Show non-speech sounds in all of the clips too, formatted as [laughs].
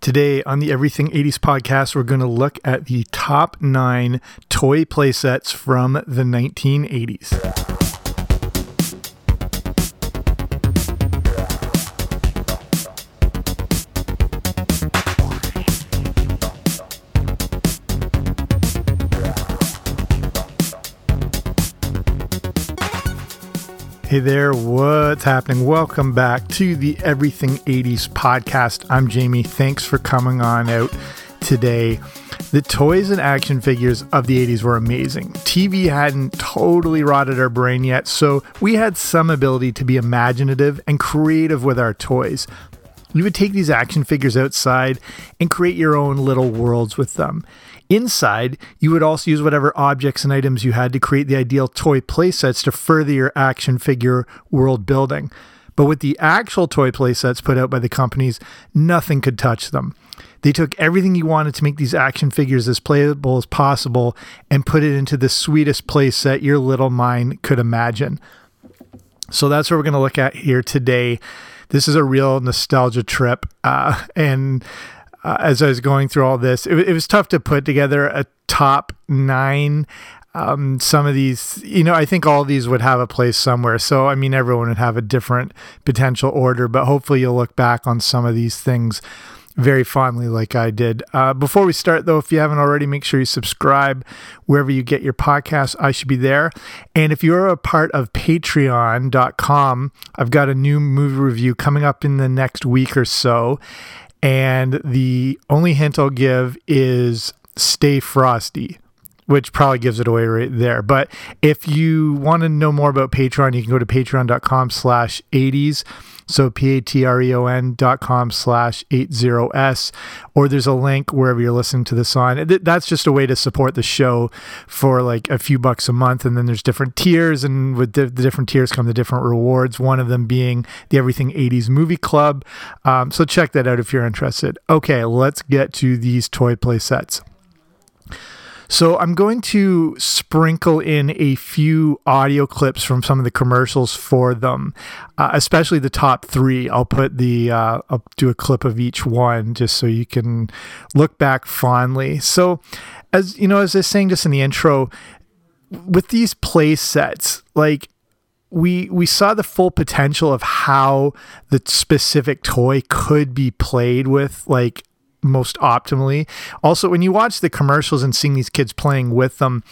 Today on the Everything 80s podcast, we're going to look at the top nine toy playsets from the 1980s. Hey there, what's happening? Welcome back to the Everything 80s podcast. I'm Jamie. Thanks for coming on out today. The toys and action figures of the 80s were amazing. TV hadn't totally rotted our brain yet, so we had some ability to be imaginative and creative with our toys. You would take these action figures outside and create your own little worlds with them. Inside, you would also use whatever objects and items you had to create the ideal toy playsets to further your action figure world building. But with the actual toy playsets put out by the companies, nothing could touch them. They took everything you wanted to make these action figures as playable as possible and put it into the sweetest playset your little mind could imagine. So that's what we're going to look at here today. This is a real nostalgia trip. Uh, and uh, as I was going through all this, it, it, was tough to put together a top nine. Um, some of these, you know, I think all these would have a place somewhere. So, I mean, everyone would have a different potential order, but hopefully you'll look back on some of these things very fondly, like I did. Uh, before we start, though, if you haven't already, make sure you subscribe wherever you get your podcasts. I should be there. And if you're a part of patreon.com, I've got a new movie review coming up in the next week or so. And the only hint I'll give is stay frosty, which probably gives it away right there. But if you want to know more about Patreon, you can go to patreon.com slash 80s so P-A-T-R-E-O-N dot com slash 80S, or there's a link wherever you're listening to this on. That's just a way to support the show for like a few bucks a month. And then there's different tiers, and with the, different tiers come the different rewards. One of them being the Everything 80s Movie Club. Um, so check that out if you're interested. Okay, let's get to these toy play sets. So I'm going to sprinkle in a few audio clips from some of the commercials for them, uh, especially the top three. I'll put the uh, I'll do a clip of each one just so you can look back fondly. So, as you know, as I was saying just in the intro, with these play sets, like we we saw the full potential of how the specific toy could be played with like most optimally. Also, when you watch the commercials and seeing these kids playing with them,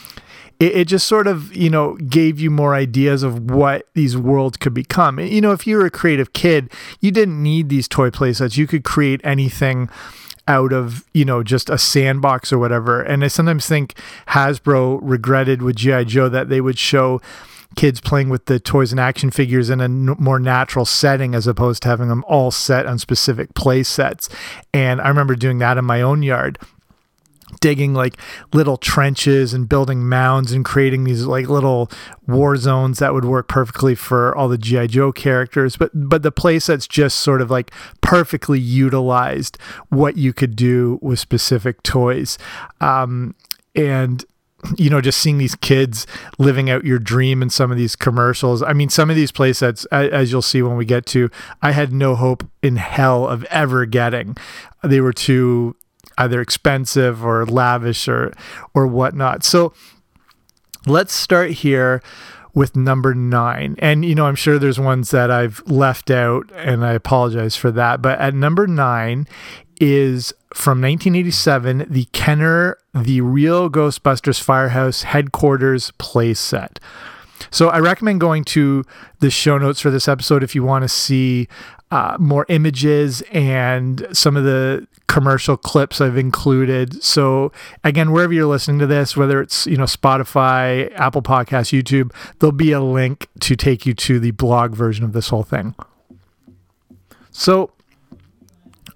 it, it, just sort of, you know, gave you more ideas of what these worlds could become. You know, if you were a creative kid, you didn't need these toy playsets. You could create anything out of you know just a sandbox or whatever and i sometimes think hasbro regretted with gi joe that they would show kids playing with the toys and action figures in a n- more natural setting as opposed to having them all set on specific play sets. And I remember doing that in my own yard digging like little trenches and building mounds and creating these like little war zones that would work perfectly for all the GI Joe characters. But but the playsets just sort of like perfectly utilized what you could do with specific toys. Um, and you know, just seeing these kids living out your dream in some of these commercials. I mean, some of these playsets, as you'll see when we get to, I had no hope in hell of ever getting. They were too either expensive or lavish or or whatnot. So let's start here with number nine. And, you know, I'm sure there's ones that I've left out, and I apologize for that. But at number nine is from 1987, the Kenner, the real Ghostbusters Firehouse headquarters playset. So I recommend going to the show notes for this episode if you want to see uh, more images and some of the commercial clips I've included. So again, wherever you're listening to this, whether it's you know Spotify, Apple Podcasts, YouTube, there'll be a link to take you to the blog version of this whole thing. So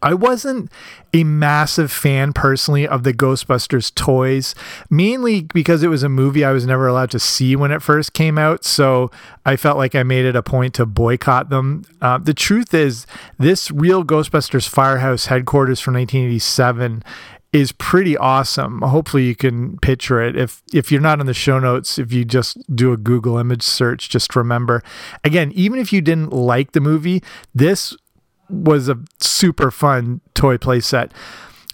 I wasn't a massive fan personally of the Ghostbusters toys, mainly because it was a movie I was never allowed to see when it first came out. So I felt like I made it a point to boycott them. Uh, the truth is, this real Ghostbusters Firehouse headquarters from 1987 is pretty awesome. Hopefully you can picture it. If if you're not in the show notes, if you just do a Google image search, just remember. Again, even if you didn't like the movie, this was a super fun toy playset.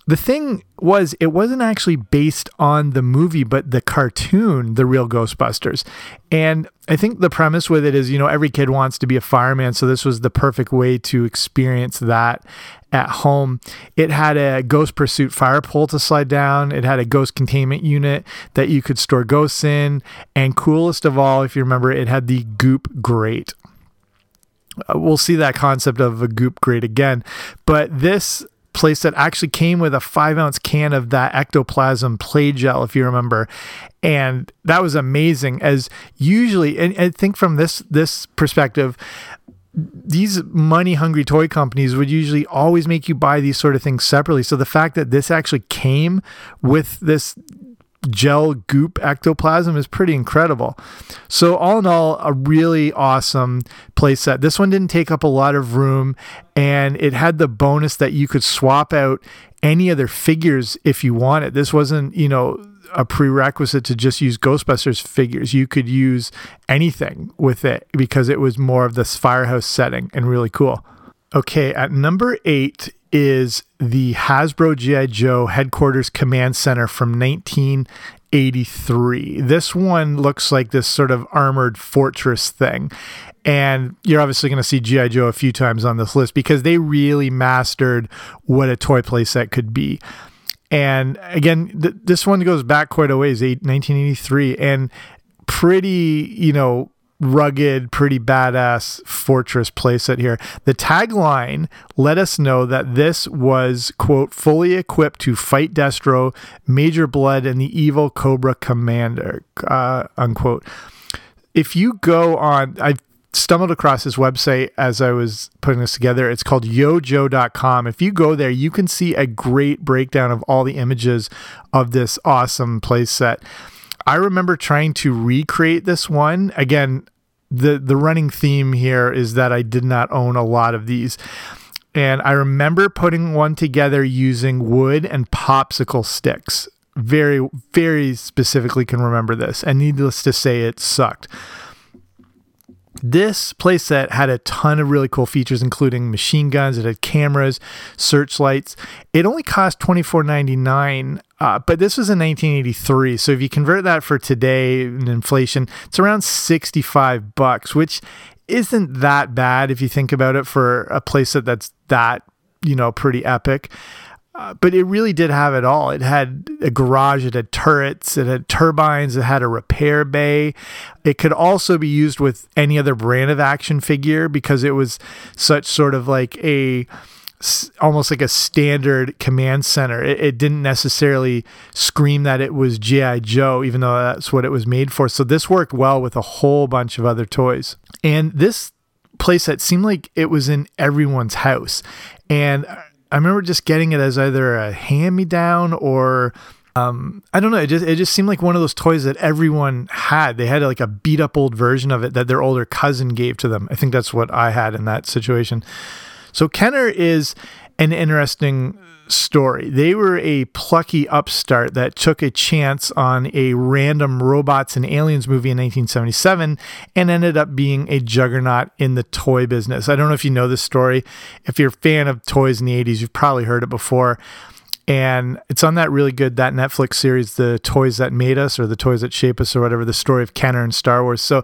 The thing was, it wasn't actually based on the movie, but the cartoon, The Real Ghostbusters. And I think the premise with it is, you know, every kid wants to be a fireman. So this was the perfect way to experience that at home. It had a ghost pursuit fire pole to slide down, it had a ghost containment unit that you could store ghosts in. And coolest of all, if you remember, it had the goop grate. Uh, we'll see that concept of a goop grate again. But this place that actually came with a five ounce can of that ectoplasm play gel, if you remember. And that was amazing. As usually, and I think from this this perspective, these money hungry toy companies would usually always make you buy these sort of things separately. So the fact that this actually came with this gel goop ectoplasm is pretty incredible. So all in all, a really awesome playset. This one didn't take up a lot of room and it had the bonus that you could swap out any other figures if you wanted. This wasn't, you know, a prerequisite to just use Ghostbusters figures. You could use anything with it because it was more of this firehouse setting and really cool. Okay, at number eight is the Hasbro G.I. Joe headquarters command center from 1983. This one looks like this sort of armored fortress thing. And you're obviously going to see G.I. Joe a few times on this list because they really mastered what a toy playset could be. And again, th- this one goes back quite a ways, 1983, and pretty, you know, rugged, pretty badass fortress playset here. The tagline let us know that this was, quote, fully equipped to fight Destro, Major Blood, and the evil Cobra Commander, uh, unquote. If you go on, I stumbled across this website as I was putting this together. It's called yojoe.com. If you go there, you can see a great breakdown of all the images of this awesome playset. I remember trying to recreate this one. Again, the the running theme here is that I did not own a lot of these. And I remember putting one together using wood and popsicle sticks. Very, very specifically can remember this. And needless to say, it sucked. This playset had a ton of really cool features, including machine guns. It had cameras, searchlights. It only cost twenty four ninety nine, uh, but this was in 1983. So if you convert that for today in inflation, it's around 65 bucks, which isn't that bad if you think about it for a playset that's that you know pretty epic. Uh, but it really did have it all. It had a garage, it had turrets, it had turbines, it had a repair bay. It could also be used with any other brand of action figure because it was such sort of like a almost like a standard command center. It, it didn't necessarily scream that it was G.I. Joe, even though that's what it was made for. So this worked well with a whole bunch of other toys. And this playset seemed like it was in everyone's house. And I remember just getting it as either a hand me down or um, I don't know. It just it just seemed like one of those toys that everyone had. They had like a beat up old version of it that their older cousin gave to them. I think that's what I had in that situation. So Kenner is an interesting story. They were a plucky upstart that took a chance on a random robots and aliens movie in 1977 and ended up being a juggernaut in the toy business. I don't know if you know this story. If you're a fan of toys in the 80s, you've probably heard it before. And it's on that really good that Netflix series, The Toys That Made Us or The Toys That Shape Us or whatever, the story of Kenner and Star Wars. So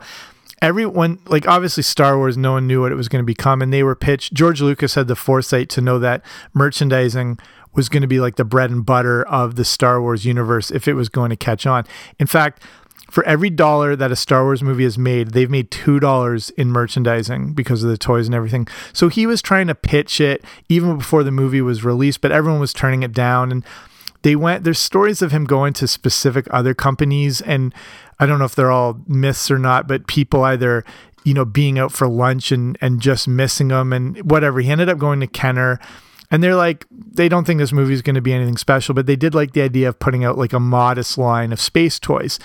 everyone like obviously Star Wars no one knew what it was going to become and they were pitched George Lucas had the foresight to know that merchandising was going to be like the bread and butter of the Star Wars universe if it was going to catch on. In fact, for every dollar that a Star Wars movie has made, they've made $2 in merchandising because of the toys and everything. So he was trying to pitch it even before the movie was released, but everyone was turning it down and they went there's stories of him going to specific other companies and I don't know if they're all myths or not, but people either you know being out for lunch and and just missing them and whatever. He ended up going to Kenner And they're like, they don't think this movie is going to be anything special, but they did like the idea of putting out like a modest line of space toys.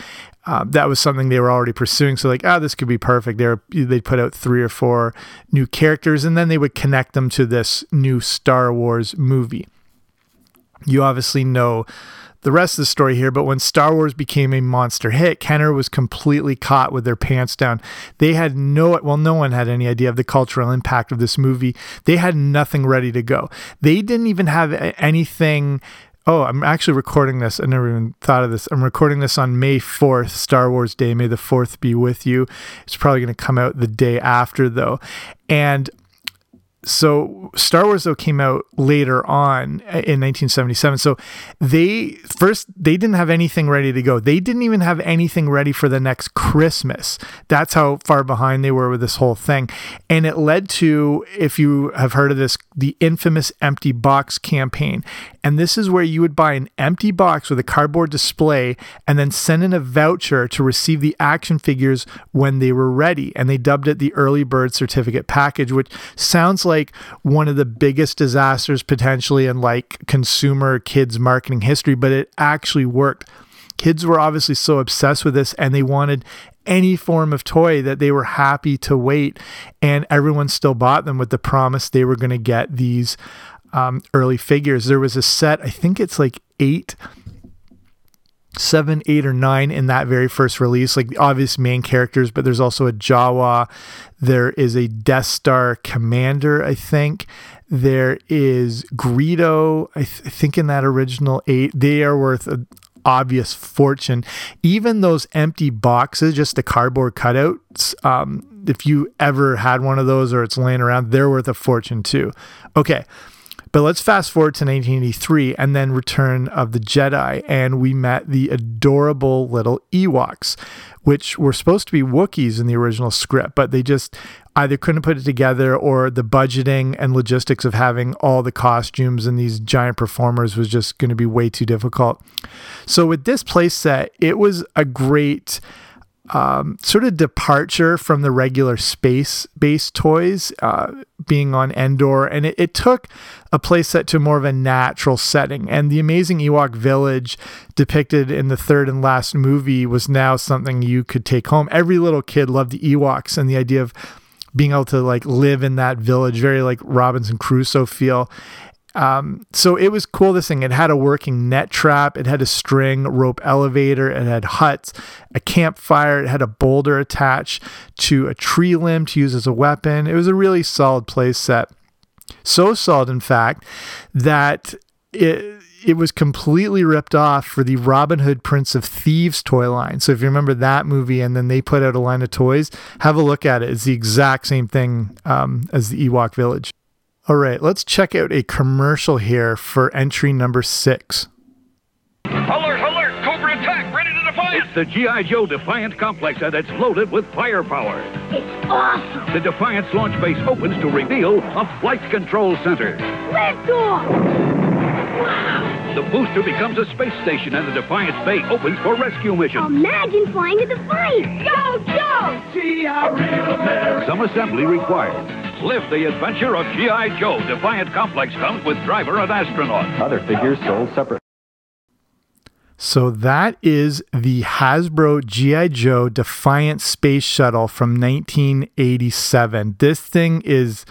Uh, that was something they were already pursuing. So like, ah, oh, this could be perfect. They they'd put out three or four new characters, and then they would connect them to this new Star Wars movie. You obviously know the rest of the story here, but when Star Wars became a monster hit, Kenner was completely caught with their pants down. They had no, well, no one had any idea of the cultural impact of this movie. They had nothing ready to go. They didn't even have anything. Oh, I'm actually recording this. I never even thought of this. I'm recording this on May 4th, Star Wars Day. May the 4th be with you. It's probably going to come out the day after, though. And so Star Wars though came out later on uh, in 1977. So they first they didn't have anything ready to go. They didn't even have anything ready for the next Christmas. That's how far behind they were with this whole thing. And it led to if you have heard of this the infamous empty box campaign. And this is where you would buy an empty box with a cardboard display and then send in a voucher to receive the action figures when they were ready. And they dubbed it the early bird certificate package, which sounds like one of the biggest disasters potentially in like consumer kids marketing history, but it actually worked. Kids were obviously so obsessed with this and they wanted any form of toy that they were happy to wait. And everyone still bought them with the promise they were going to get these um, early figures. There was a set, I think it's like eight, seven, eight, or nine in that very first release, like the obvious main characters, but there's also a Jawa. There is a Death Star commander, I think. There is Greedo, I, th- I think in that original eight. They are worth a obvious fortune. Even those empty boxes, just the cardboard cutouts, um, if you ever had one of those or it's laying around, they're worth a fortune too. Okay. But let's fast forward to 1983 and then Return of the Jedi, and we met the adorable little Ewoks, which were supposed to be Wookiees in the original script, but they just either couldn't put it together or the budgeting and logistics of having all the costumes and these giant performers was just going to be way too difficult. So with this playset, it was a great um, sort of departure from the regular space based toys uh, being on Endor. And it, it took a playset to more of a natural setting. And the amazing Ewok village depicted in the third and last movie was now something you could take home. Every little kid loved the Ewoks and the idea of being able to like live in that village, very like Robinson Crusoe feel. Um, so it was cool. This thing, it had a working net trap, it had a string rope elevator, it had huts, a campfire, it had a boulder attached to a tree limb to use as a weapon. It was a really solid play set. So solid, in fact, that it it was completely ripped off for the Robin Hood Prince of Thieves toy line. So if you remember that movie, and then they put out a line of toys, have a look at it. It's the exact same thing um, as the Ewok Village. All right, let's check out a commercial here for entry number six. Alert, alert! Cobra attack, ready to Defiant! It's the G.I. Joe Defiant complex, and it's loaded with firepower. It's awesome! The Defiant's launch base opens to reveal a flight control center. Liftoff! Wow! The booster becomes a space station, and the Defiant's bay opens for rescue missions. Imagine flying a Defiant! Go, Joe! See how real America... Some assembly required. Live the adventure of G.I. Joe. Defiant Complex comes with driver and astronaut. Other figures sold separately. So that is the Hasbro G.I. Joe Defiant Space Shuttle from 1987. This thing is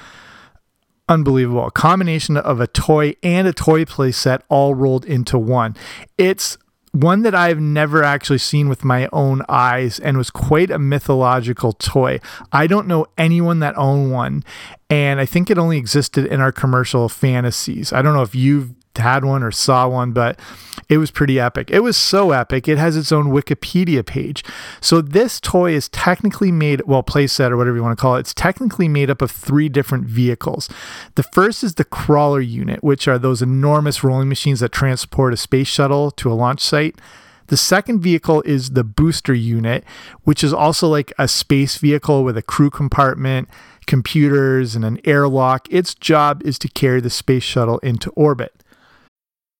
unbelievable. A combination of a toy and a toy playset all rolled into one. It's one that I've never actually seen with my own eyes and was quite a mythological toy. I don't know anyone that owned one, and I think it only existed in our commercial fantasies. I don't know if you've had one or saw one, but it was pretty epic. It was so epic, it has its own Wikipedia page. So this toy is technically made, well, playset or whatever you want to call it, it's technically made up of three different vehicles. The first is the crawler unit, which are those enormous rolling machines that transport a space shuttle to a launch site. The second vehicle is the booster unit, which is also like a space vehicle with a crew compartment, computers, and an airlock. Its job is to carry the space shuttle into orbit.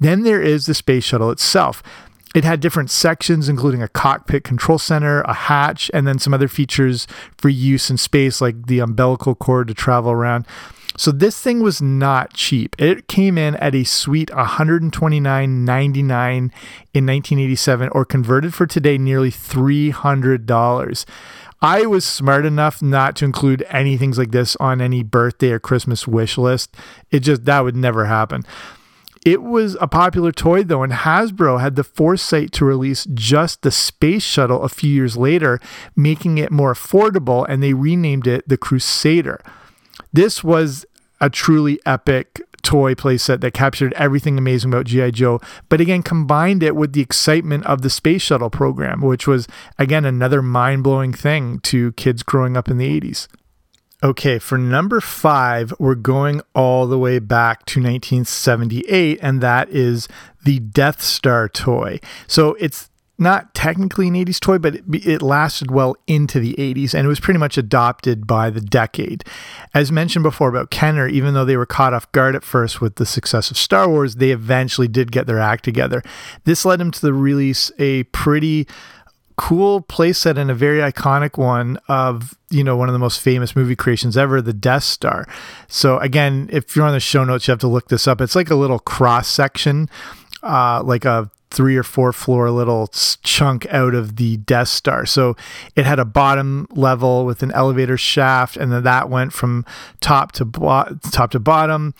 Then there is the space shuttle itself. It had different sections, including a cockpit control center, a hatch, and then some other features for use in space, like the umbilical cord to travel around. So this thing was not cheap. It came in at a sweet $129.99 in 1987, or converted for today, nearly $300. I was smart enough not to include anything like this on any birthday or Christmas wish list. It just, that would never happen. It was a popular toy though, and Hasbro had the foresight to release just the Space Shuttle a few years later, making it more affordable, and they renamed it the Crusader. This was a truly epic toy playset that captured everything amazing about G.I. Joe, but again combined it with the excitement of the Space Shuttle program, which was again another mind blowing thing to kids growing up in the 80s. Okay, for number five, we're going all the way back to 1978, and that is the Death Star toy. So it's not technically an 80s toy, but it, it, lasted well into the 80s and it was pretty much adopted by the decade. As mentioned before about Kenner, even though they were caught off guard at first with the success of Star Wars, they eventually did get their act together. This led them to the release a pretty cool playset and a very iconic one of you know one of the most famous movie creations ever the death star. So again if you're on the show notes you have to look this up. It's like a little cross section uh, like a three or four floor little chunk out of the Death Star. So it had a bottom level with an elevator shaft, and then that went from top to bo- top to bottom,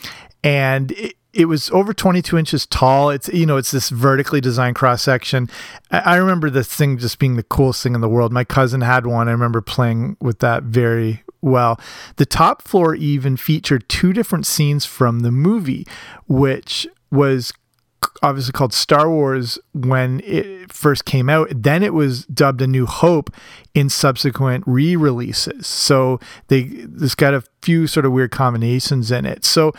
and it, it was over 22 inches tall. It's you know it's this vertically designed cross section. I, remember this thing just being the coolest thing in the world. My cousin had one. I remember playing with that very well. The top floor even featured two different scenes from the movie, which was obviously called Star Wars when it first came out. Then it was dubbed A New Hope in subsequent re-releases. So they this got a few sort of weird combinations in it. So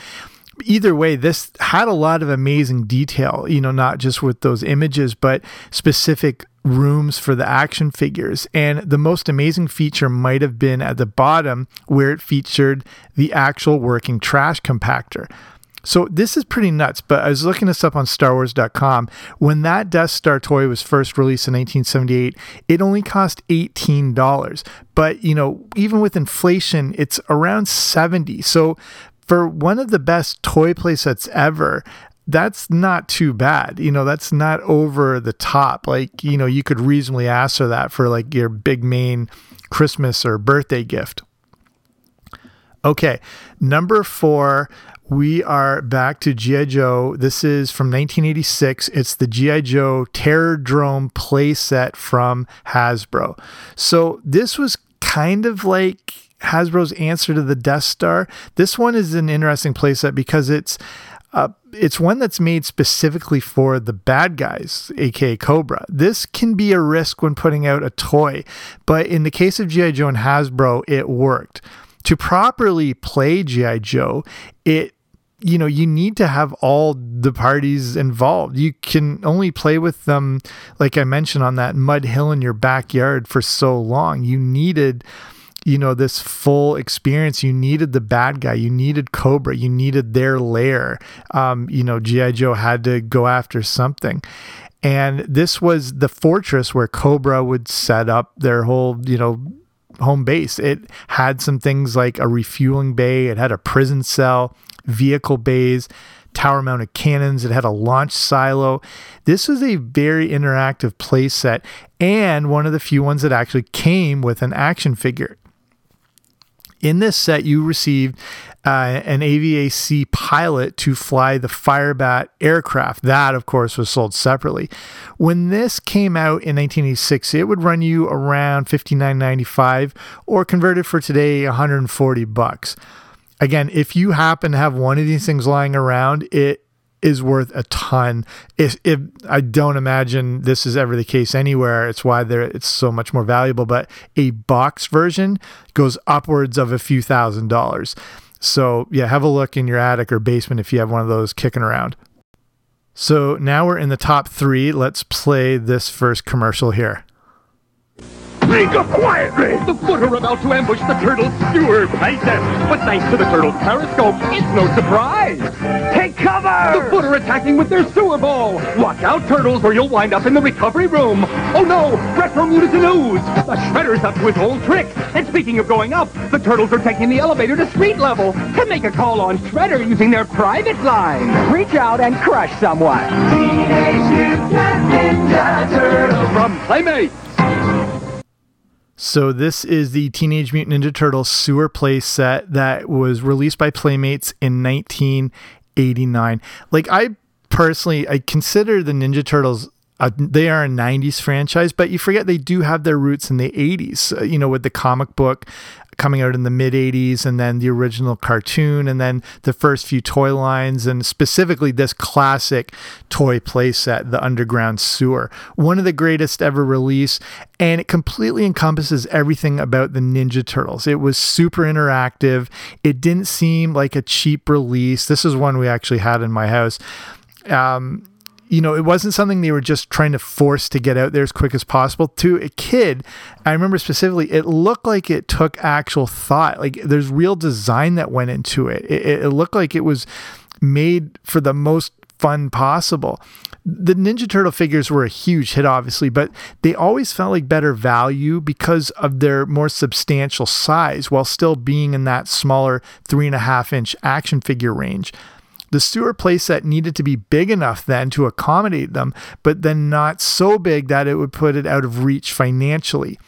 either way, this had a lot of amazing detail, you know, not just with those images, but specific rooms for the action figures. And the most amazing feature might have been at the bottom where it featured the actual working trash compactor. So this is pretty nuts, but I was looking this up on StarWars.com. When that Death Star toy was first released in 1978, it only cost $18. But, you know, even with inflation, it's around 70. So for one of the best toy playsets ever, that's not too bad. You know, that's not over the top. Like, you know, you could reasonably ask for that for like your big main Christmas or birthday gift. Okay, number four, we are back to G.I. Joe. This is from 1986. It's the G.I. Joe Terrordrome playset from Hasbro. So this was kind of like Hasbro's answer to the Death Star. This one is an interesting playset because it's uh, it's one that's made specifically for the bad guys, aka Cobra. This can be a risk when putting out a toy, but in the case of GI Joe and Hasbro, it worked. To properly play GI Joe, it you know you need to have all the parties involved you can only play with them like i mentioned on that mud hill in your backyard for so long you needed you know this full experience. You needed the bad guy. You needed cobra. You needed their lair. Um, you know gi joe had to go after something. And this was the fortress where cobra would set up their whole you know home base. It had some things like a refueling bay. It had a prison cell vehicle bays tower mounted cannons. It had a launch silo. This was a very interactive playset and one of the few ones that actually came with an action figure. In this set, you received uh, an AVAC pilot to fly the Firebat aircraft. That, of course, was sold separately. When this came out in 1986, it would run you around $59.95 or converted for today, 140 bucks. Again, if you happen to have one of these things lying around, it is worth a ton. If, if I don't imagine this is ever the case anywhere, it's why there it's so much more valuable. But a box version goes upwards of a few thousand dollars. So yeah, have a look in your attic or basement if you have one of those kicking around. So now we're in the top three. Let's play this first commercial here. Speak up quietly! The foot are about to ambush the turtle's sewer playtest. But thanks to the turtle's periscope, it's no surprise. The foot are attacking with their sewer ball. Watch out, turtles, or you'll wind up in the recovery room. Oh no! Retro Mutagen Ooze! The Shredder's up to his old trick. And speaking of going up, the turtles are taking the elevator to street level to make a call on Shredder using their private line. Reach out and crush someone. From Playmates. So this is the Teenage Mutant Ninja Turtles sewer play set that was released by Playmates in 1989. Like I personally, I consider the Ninja Turtles. Uh, they are a 90s franchise, but you forget they do have their roots in the 80s, uh, you know, with the comic book coming out in the mid 80s and then the original cartoon and then the first few toy lines and specifically this classic toy playset the underground sewer. One of the greatest ever released and it completely encompasses everything about the ninja turtles. It was super interactive. It didn't seem like a cheap release. This is one we actually had in my house. Um, you know, it wasn't something they were just trying to force to get out there as quick as possible. To a kid, I remember specifically, it looked like it took actual thought. Like there's real design that went into it. It, it looked like it was made for the most fun possible. The Ninja Turtle figures were a huge hit, obviously, but they always felt like better value because of their more substantial size while still being in that smaller three and a half inch action figure range. The sewer playset needed to be big enough then to accommodate them, but then not so big that it would put it out of reach financially.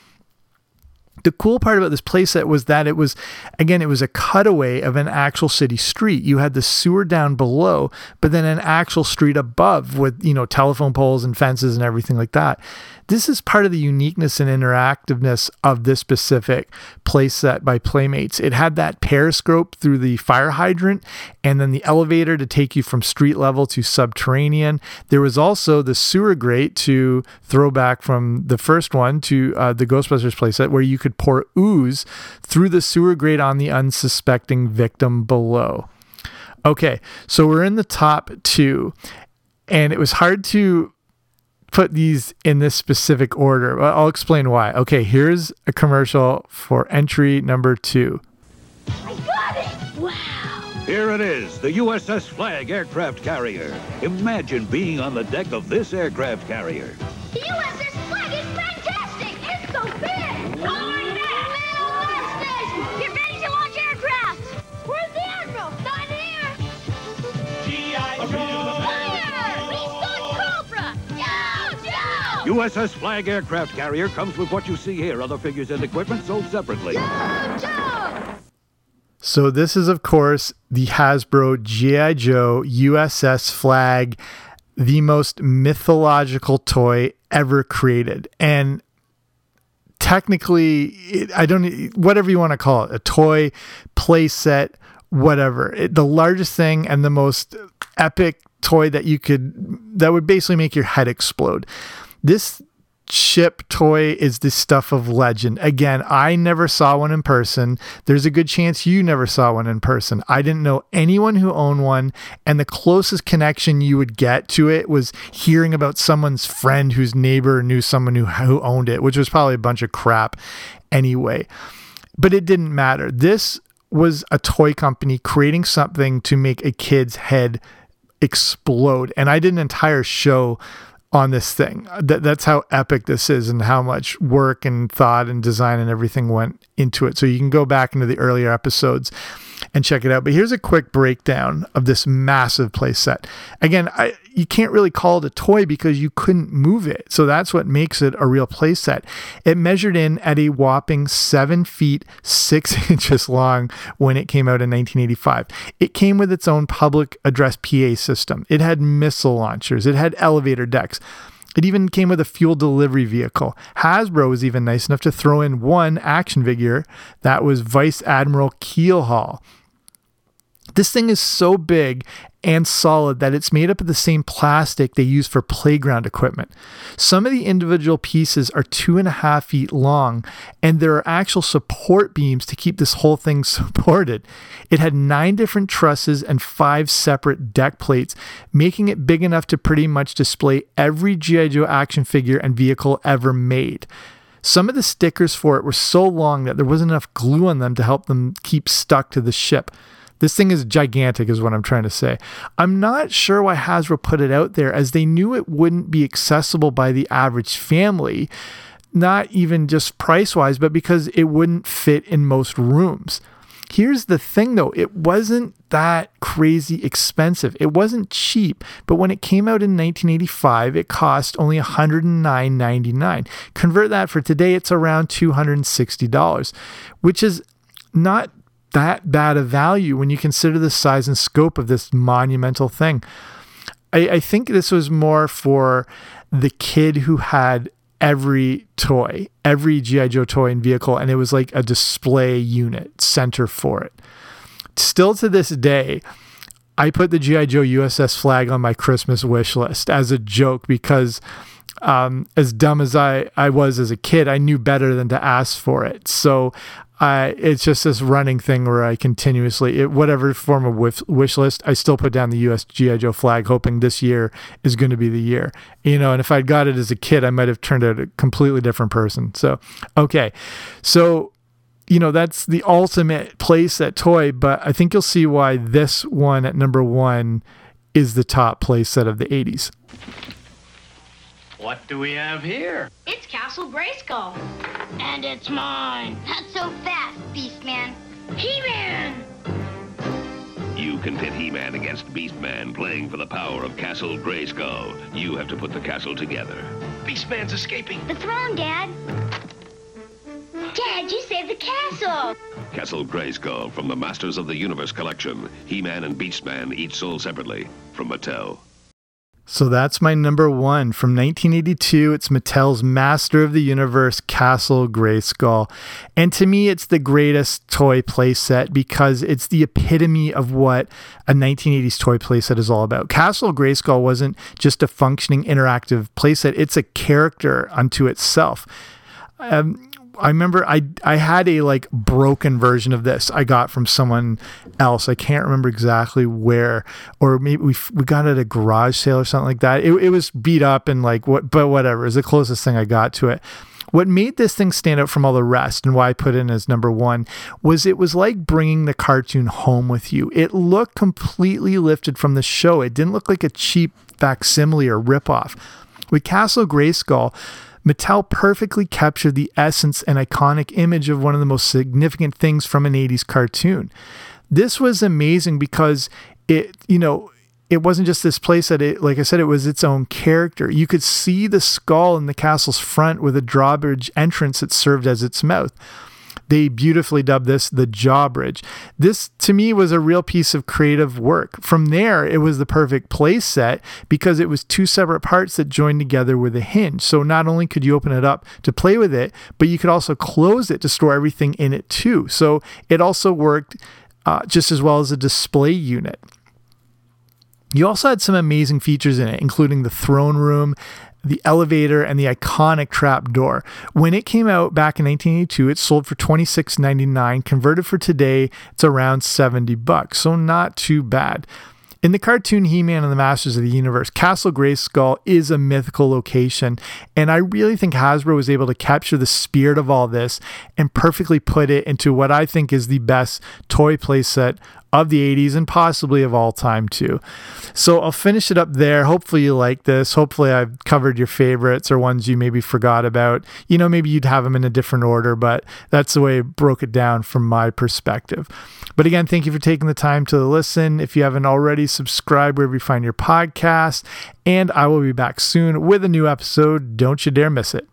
The cool part about this playset was that it was, again, it was a cutaway of an actual city street. You had the sewer down below, but then an actual street above with, you know, telephone poles and fences and everything like that. This is part of the uniqueness and interactiveness of this specific playset by Playmates. It had that periscope through the fire hydrant and then the elevator to take you from street level to subterranean. There was also the sewer grate to throw back from the first one to uh, the Ghostbusters playset where you could pour ooze through the sewer grate on the unsuspecting victim below. Okay, so we're in the top two, and it was hard to put these in this specific order. I'll explain why. Okay, here's a commercial for entry number two. I got it! Wow! Here it is, the USS Flag aircraft carrier. Imagine being on the deck of this aircraft carrier. The USS Flag is fantastic! It's so big! USS Flag aircraft carrier comes with what you see here. Other figures and equipment sold separately. Joe! Joe! So this is, of course, the Hasbro GI Joe USS Flag, the most mythological toy ever created, and technically, it, I don't whatever you want to call it, a toy, play set, whatever. It, the largest thing and the most epic toy that you could that would basically make your head explode. This ship toy is the stuff of legend. Again, I never saw one in person. There's a good chance you never saw one in person. I didn't know anyone who owned one, and the closest connection you would get to it was hearing about someone's friend whose neighbor knew someone who, who owned it, which was probably a bunch of crap anyway. But it didn't matter. This was a toy company creating something to make a kid's head explode. And I did an entire show on this thing. That, that's how epic this is and how much work and thought and design and everything went into it. So you can go back into the earlier episodes and check it out. But here's a quick breakdown of this massive play set. Again, I, you can't really call it a toy because you couldn't move it. So that's what makes it a real play set. It measured in at a whopping seven feet, six [laughs] inches long when it came out in 1985. It came with its own public address PA system. It had missile launchers. It had elevator decks. It even came with a fuel delivery vehicle. Hasbro was even nice enough to throw in one action figure that was Vice Admiral Keelhaul. This thing is so big and solid that it's made up of the same plastic they use for playground equipment. Some of the individual pieces are two and a half feet long, and there are actual support beams to keep this whole thing [laughs] supported. It had nine different trusses and five separate deck plates, making it big enough to pretty much display every G.I. Joe action figure and vehicle ever made. Some of the stickers for it were so long that there wasn't enough glue on them to help them keep stuck to the ship. This thing is gigantic, is what I'm trying to say. I'm not sure why Hasbro put it out there, as they knew it wouldn't be accessible by the average family, not even just price wise, but because it wouldn't fit in most rooms. Here's the thing though, it wasn't that crazy expensive. It wasn't cheap, but when it came out in 1985, it cost only $109.99. Convert that for today, it's around $260, which is not that bad a value when you consider the size and scope of this monumental thing. I, I think this was more for the kid who had every toy, every G.I. Joe toy and vehicle, and it was like a display unit center for it. Still to this day, I put the G.I. Joe USS flag on my Christmas wish list as a joke because um, as dumb as I, I was as a kid, I knew better than to ask for it. So It's just this running thing where I continuously, it, whatever form of wish, wish list, I still put down the US GI Joe flag, hoping this year is going to be the year. You know, and if I'd got it as a kid, I might have turned out a completely different person. So, okay, so you know that's the ultimate playset toy, but I think you'll see why this one at number one is the top place playset of the '80s. What do we have here? It's Castle Grayskull. And it's mine. Not so fast, Beastman. He-Man! You can pit He-Man against Beastman playing for the power of Castle Grayskull. You have to put the castle together. Beastman's escaping. The throne, Dad. Dad, you saved the castle. Castle Grayskull from the Masters of the Universe collection. He-Man and Beastman each sold separately from Mattel. So that's my number one from 1982. It's Mattel's Master of the Universe Castle Grayskull. And to me, it's the greatest toy playset because it's the epitome of what a 1980s toy playset is all about. Castle Grayskull wasn't just a functioning interactive playset, it's a character unto itself. Um, I remember I I had a like broken version of this I got from someone else. I can't remember exactly where, or maybe we we got it at a garage sale or something like that. It, it was beat up and like what, but whatever. It's the closest thing I got to it. What made this thing stand out from all the rest and why I put it in as number one was it was like bringing the cartoon home with you. It looked completely lifted from the show. It didn't look like a cheap facsimile or ripoff. With Castle Grayskull, Mattel perfectly captured the essence and iconic image of one of the most significant things from an 80s cartoon. This was amazing because it, you know, it wasn't just this place that it, like I said, it was its own character. You could see the skull in the castle's front with a drawbridge entrance that served as its mouth. They beautifully dubbed this the Jawbridge. This, to me, was a real piece of creative work. From there, it was the perfect place set because it was two separate parts that joined together with a hinge. So not only could you open it up to play with it, but you could also close it to store everything in it too. So it also worked uh, just as well as a display unit. You also had some amazing features in it, including the throne room, the elevator, and the iconic trap door. When it came out back in 1982, it sold for $26.99. Converted for today, it's around 70 bucks, so not too bad. In the cartoon He Man and the Masters of the Universe, Castle Grayskull is a mythical location, and I really think Hasbro was able to capture the spirit of all this and perfectly put it into what I think is the best toy playset of the 80s and possibly of all time too. So I'll finish it up there. Hopefully you like this. Hopefully I've covered your favorites or ones you maybe forgot about. You know, maybe you'd have them in a different order, but that's the way I broke it down from my perspective. But again, thank you for taking the time to listen. If you haven't already, subscribe wherever you find your podcast. And I will be back soon with a new episode. Don't you dare miss it.